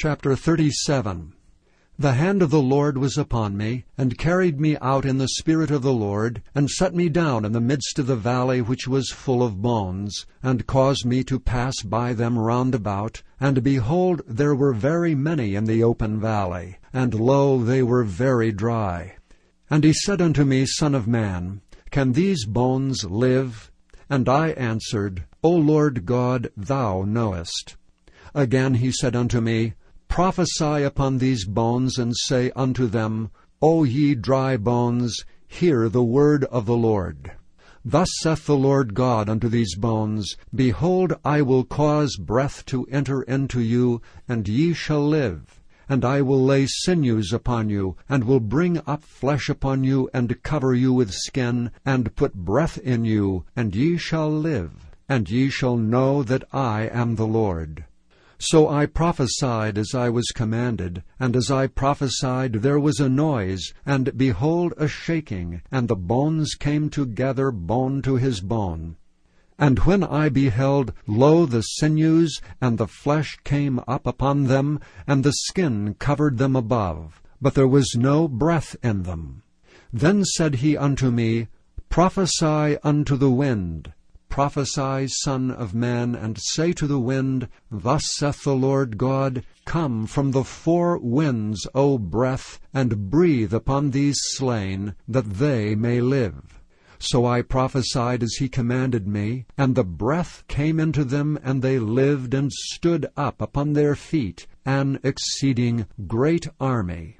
Chapter 37 The hand of the Lord was upon me, and carried me out in the Spirit of the Lord, and set me down in the midst of the valley which was full of bones, and caused me to pass by them round about. And behold, there were very many in the open valley, and lo, they were very dry. And he said unto me, Son of man, can these bones live? And I answered, O Lord God, thou knowest. Again he said unto me, Prophesy upon these bones, and say unto them, O ye dry bones, hear the word of the Lord. Thus saith the Lord God unto these bones, Behold, I will cause breath to enter into you, and ye shall live. And I will lay sinews upon you, and will bring up flesh upon you, and cover you with skin, and put breath in you, and ye shall live. And ye shall know that I am the Lord. So I prophesied as I was commanded, and as I prophesied there was a noise, and behold a shaking, and the bones came together bone to his bone. And when I beheld, lo, the sinews and the flesh came up upon them, and the skin covered them above, but there was no breath in them. Then said he unto me, Prophesy unto the wind, Prophesy, Son of man, and say to the wind, Thus saith the Lord God, Come from the four winds, O breath, and breathe upon these slain, that they may live. So I prophesied as he commanded me, and the breath came into them, and they lived and stood up upon their feet, an exceeding great army.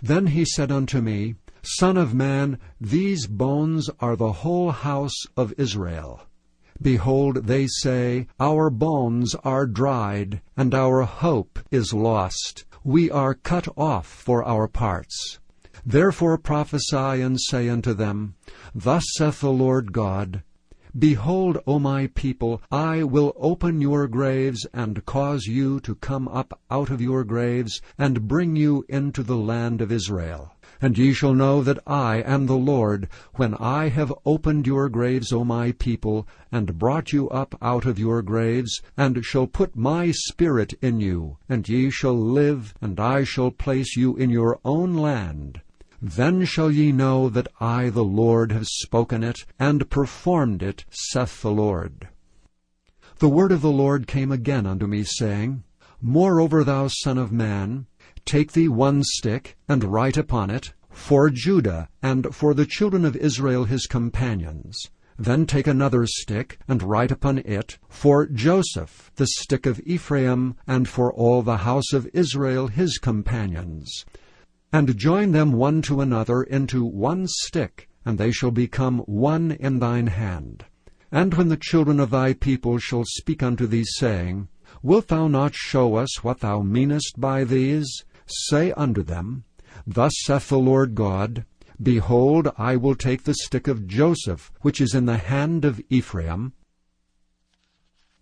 Then he said unto me, Son of man, these bones are the whole house of Israel. Behold, they say, Our bones are dried, and our hope is lost. We are cut off for our parts. Therefore prophesy and say unto them, Thus saith the Lord God, Behold, O my people, I will open your graves, and cause you to come up out of your graves, and bring you into the land of Israel. And ye shall know that I am the Lord, when I have opened your graves, O my people, and brought you up out of your graves, and shall put my spirit in you, and ye shall live, and I shall place you in your own land. Then shall ye know that I the Lord have spoken it, and performed it, saith the Lord. The word of the Lord came again unto me, saying, Moreover, thou son of man, Take thee one stick, and write upon it, For Judah, and for the children of Israel his companions. Then take another stick, and write upon it, For Joseph, the stick of Ephraim, and for all the house of Israel his companions. And join them one to another into one stick, and they shall become one in thine hand. And when the children of thy people shall speak unto thee, saying, Wilt thou not show us what thou meanest by these? Say unto them, Thus saith the Lord God, Behold, I will take the stick of Joseph, which is in the hand of Ephraim,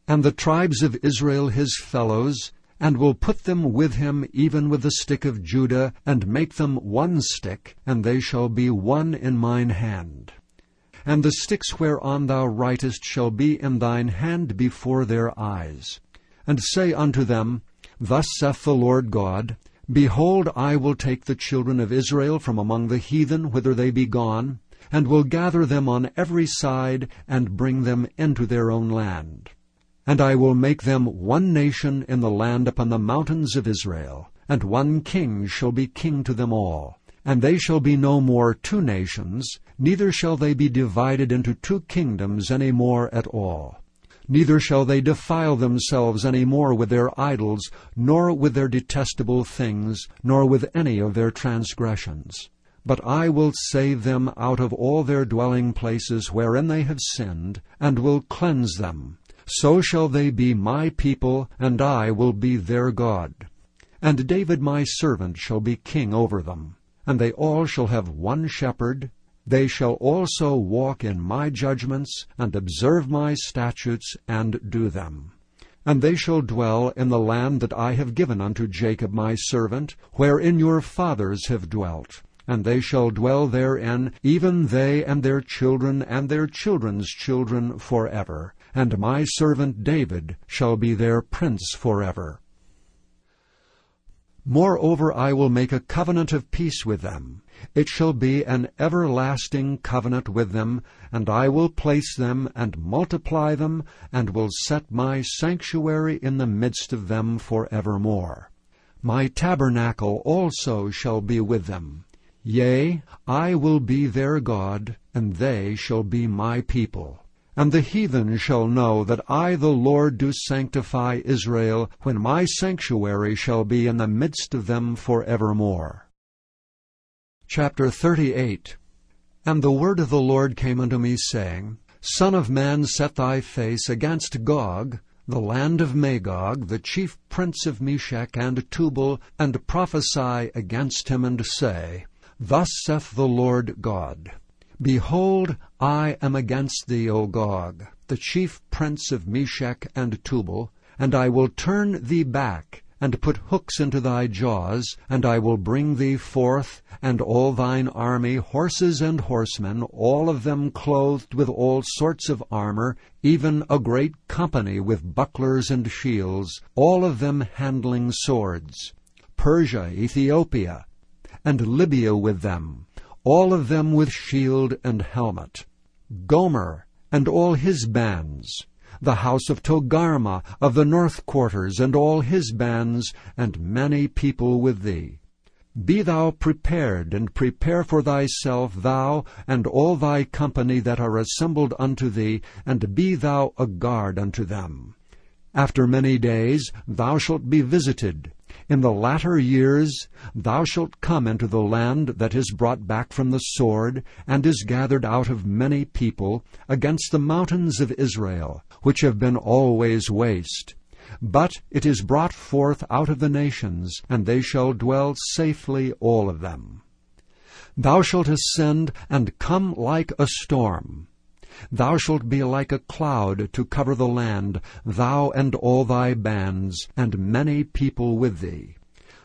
and the tribes of Israel his fellows, and will put them with him even with the stick of Judah, and make them one stick, and they shall be one in mine hand. And the sticks whereon thou writest shall be in thine hand before their eyes. And say unto them, Thus saith the Lord God, Behold, I will take the children of Israel from among the heathen whither they be gone, and will gather them on every side, and bring them into their own land. And I will make them one nation in the land upon the mountains of Israel, and one king shall be king to them all. And they shall be no more two nations, neither shall they be divided into two kingdoms any more at all. Neither shall they defile themselves any more with their idols, nor with their detestable things, nor with any of their transgressions. But I will save them out of all their dwelling places wherein they have sinned, and will cleanse them. So shall they be my people, and I will be their God. And David my servant shall be king over them. And they all shall have one shepherd, they shall also walk in my judgments, and observe my statutes, and do them. And they shall dwell in the land that I have given unto Jacob my servant, wherein your fathers have dwelt. And they shall dwell therein, even they and their children and their children's children forever. And my servant David shall be their prince forever. Moreover I will make a covenant of peace with them. It shall be an everlasting covenant with them, and I will place them, and multiply them, and will set my sanctuary in the midst of them for evermore. My tabernacle also shall be with them. Yea, I will be their God, and they shall be my people. And the heathen shall know that I the Lord do sanctify Israel, when my sanctuary shall be in the midst of them for evermore. Chapter 38 And the word of the Lord came unto me, saying, Son of man, set thy face against Gog, the land of Magog, the chief prince of Meshech and Tubal, and prophesy against him, and say, Thus saith the Lord God, Behold, I am against thee, O Gog, the chief prince of Meshech and Tubal, and I will turn thee back, and put hooks into thy jaws, and I will bring thee forth, and all thine army, horses and horsemen, all of them clothed with all sorts of armor, even a great company with bucklers and shields, all of them handling swords. Persia, Ethiopia, and Libya with them, all of them with shield and helmet. Gomer and all his bands, the house of Togarmah, of the north quarters and all his bands, and many people with thee. Be thou prepared, and prepare for thyself, thou and all thy company that are assembled unto thee, and be thou a guard unto them. After many days thou shalt be visited, in the latter years thou shalt come into the land that is brought back from the sword, and is gathered out of many people, against the mountains of Israel, which have been always waste. But it is brought forth out of the nations, and they shall dwell safely all of them. Thou shalt ascend and come like a storm. Thou shalt be like a cloud to cover the land, thou and all thy bands, and many people with thee.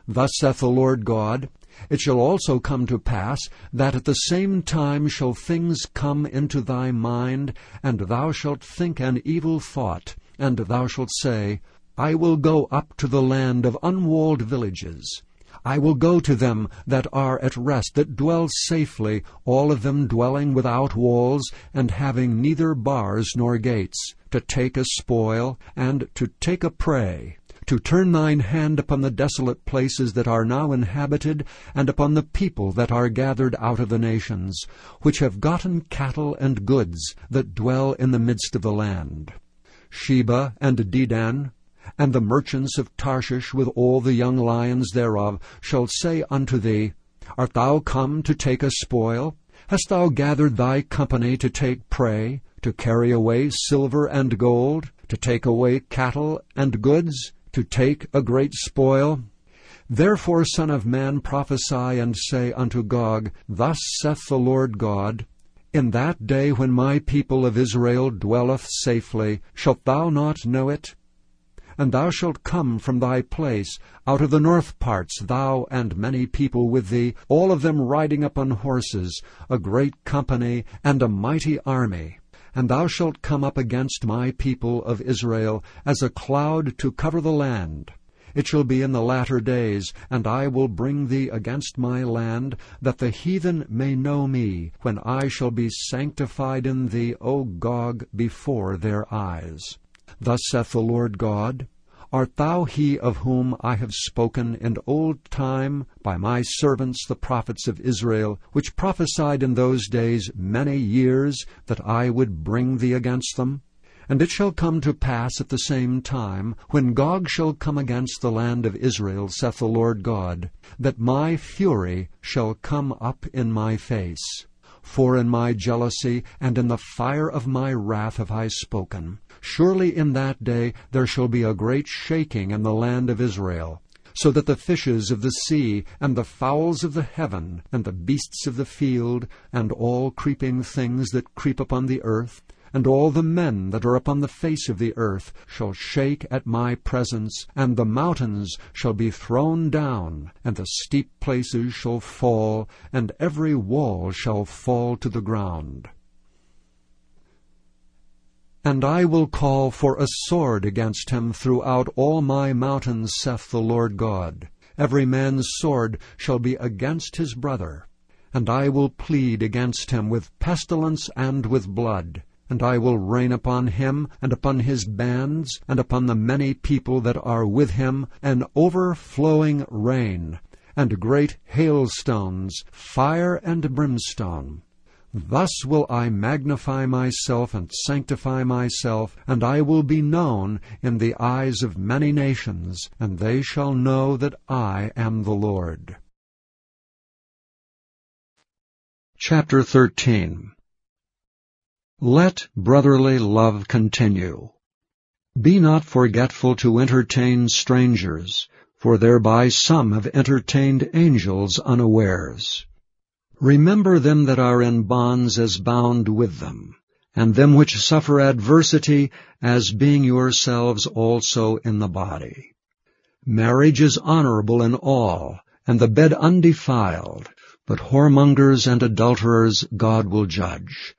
Thus saith the Lord God, It shall also come to pass, that at the same time shall things come into thy mind, and thou shalt think an evil thought, and thou shalt say, I will go up to the land of unwalled villages. I will go to them that are at rest, that dwell safely, all of them dwelling without walls, and having neither bars nor gates, to take a spoil, and to take a prey, to turn thine hand upon the desolate places that are now inhabited, and upon the people that are gathered out of the nations, which have gotten cattle and goods, that dwell in the midst of the land. Sheba and Dedan, and the merchants of Tarshish with all the young lions thereof shall say unto thee, Art thou come to take a spoil? Hast thou gathered thy company to take prey, to carry away silver and gold, to take away cattle and goods, to take a great spoil? Therefore, Son of man, prophesy and say unto Gog, Thus saith the Lord God, In that day when my people of Israel dwelleth safely, shalt thou not know it? And thou shalt come from thy place, out of the north parts, thou and many people with thee, all of them riding upon horses, a great company and a mighty army. And thou shalt come up against my people of Israel as a cloud to cover the land. It shall be in the latter days, and I will bring thee against my land, that the heathen may know me, when I shall be sanctified in thee, O Gog, before their eyes. Thus saith the Lord God, Art thou he of whom I have spoken in old time by my servants the prophets of Israel, which prophesied in those days many years that I would bring thee against them? And it shall come to pass at the same time, when Gog shall come against the land of Israel, saith the Lord God, that my fury shall come up in my face. For in my jealousy and in the fire of my wrath have I spoken. Surely in that day there shall be a great shaking in the land of Israel, so that the fishes of the sea, and the fowls of the heaven, and the beasts of the field, and all creeping things that creep upon the earth, and all the men that are upon the face of the earth shall shake at my presence, and the mountains shall be thrown down, and the steep places shall fall, and every wall shall fall to the ground. And I will call for a sword against him throughout all my mountains, saith the Lord God. Every man's sword shall be against his brother. And I will plead against him with pestilence and with blood. And I will rain upon him, and upon his bands, and upon the many people that are with him, an overflowing rain, and great hailstones, fire and brimstone. Thus will I magnify myself and sanctify myself, and I will be known in the eyes of many nations, and they shall know that I am the Lord. Chapter 13 Let brotherly love continue. Be not forgetful to entertain strangers, for thereby some have entertained angels unawares. Remember them that are in bonds as bound with them, and them which suffer adversity as being yourselves also in the body. Marriage is honorable in all, and the bed undefiled, but whoremongers and adulterers God will judge.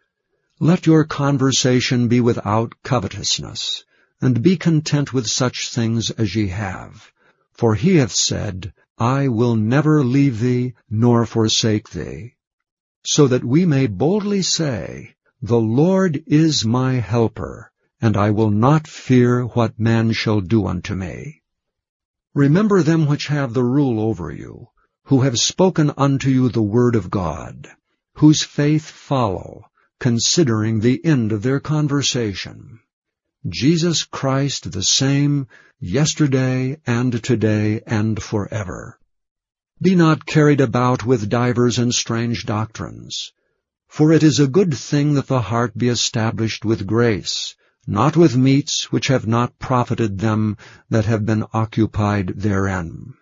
Let your conversation be without covetousness, and be content with such things as ye have. For he hath said, I will never leave thee nor forsake thee. So that we may boldly say, The Lord is my helper, and I will not fear what man shall do unto me. Remember them which have the rule over you, who have spoken unto you the word of God, whose faith follow, considering the end of their conversation. Jesus Christ the same yesterday and today and forever. Be not carried about with divers and strange doctrines. For it is a good thing that the heart be established with grace, not with meats which have not profited them that have been occupied therein.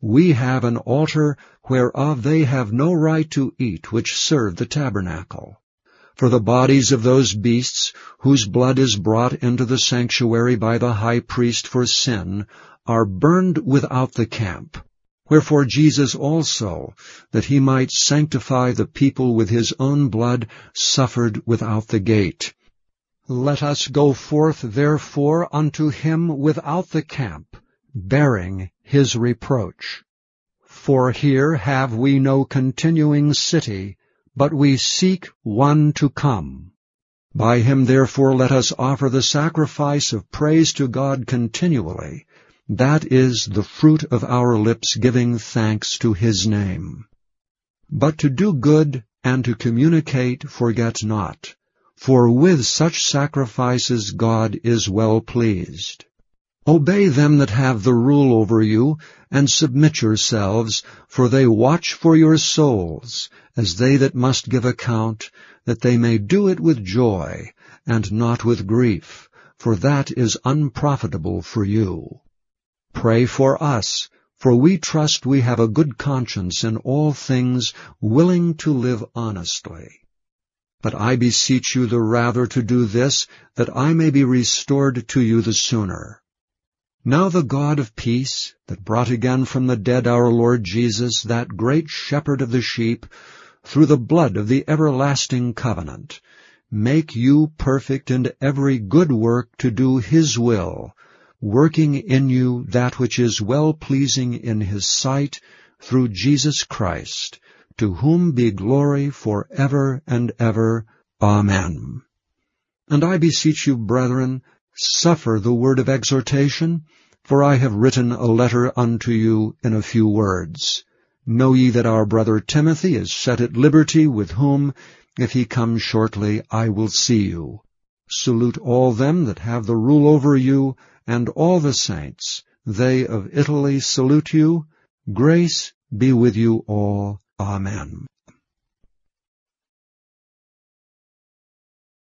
We have an altar whereof they have no right to eat which serve the tabernacle. For the bodies of those beasts whose blood is brought into the sanctuary by the high priest for sin are burned without the camp. Wherefore Jesus also, that he might sanctify the people with his own blood, suffered without the gate. Let us go forth therefore unto him without the camp, bearing his reproach. For here have we no continuing city, but we seek one to come. By him therefore let us offer the sacrifice of praise to God continually, that is the fruit of our lips giving thanks to his name. But to do good and to communicate forget not, for with such sacrifices God is well pleased. Obey them that have the rule over you, and submit yourselves, for they watch for your souls, as they that must give account, that they may do it with joy, and not with grief, for that is unprofitable for you. Pray for us, for we trust we have a good conscience in all things, willing to live honestly. But I beseech you the rather to do this, that I may be restored to you the sooner. Now the God of peace, that brought again from the dead our Lord Jesus, that great shepherd of the sheep, through the blood of the everlasting covenant, make you perfect in every good work to do his will, working in you that which is well-pleasing in his sight through Jesus Christ, to whom be glory for ever and ever. Amen. And I beseech you, brethren, suffer the word of exhortation, for I have written a letter unto you in a few words. Know ye that our brother Timothy is set at liberty, with whom, if he come shortly, I will see you. Salute all them that have the rule over you, and all the saints. They of Italy salute you. Grace be with you all. Amen.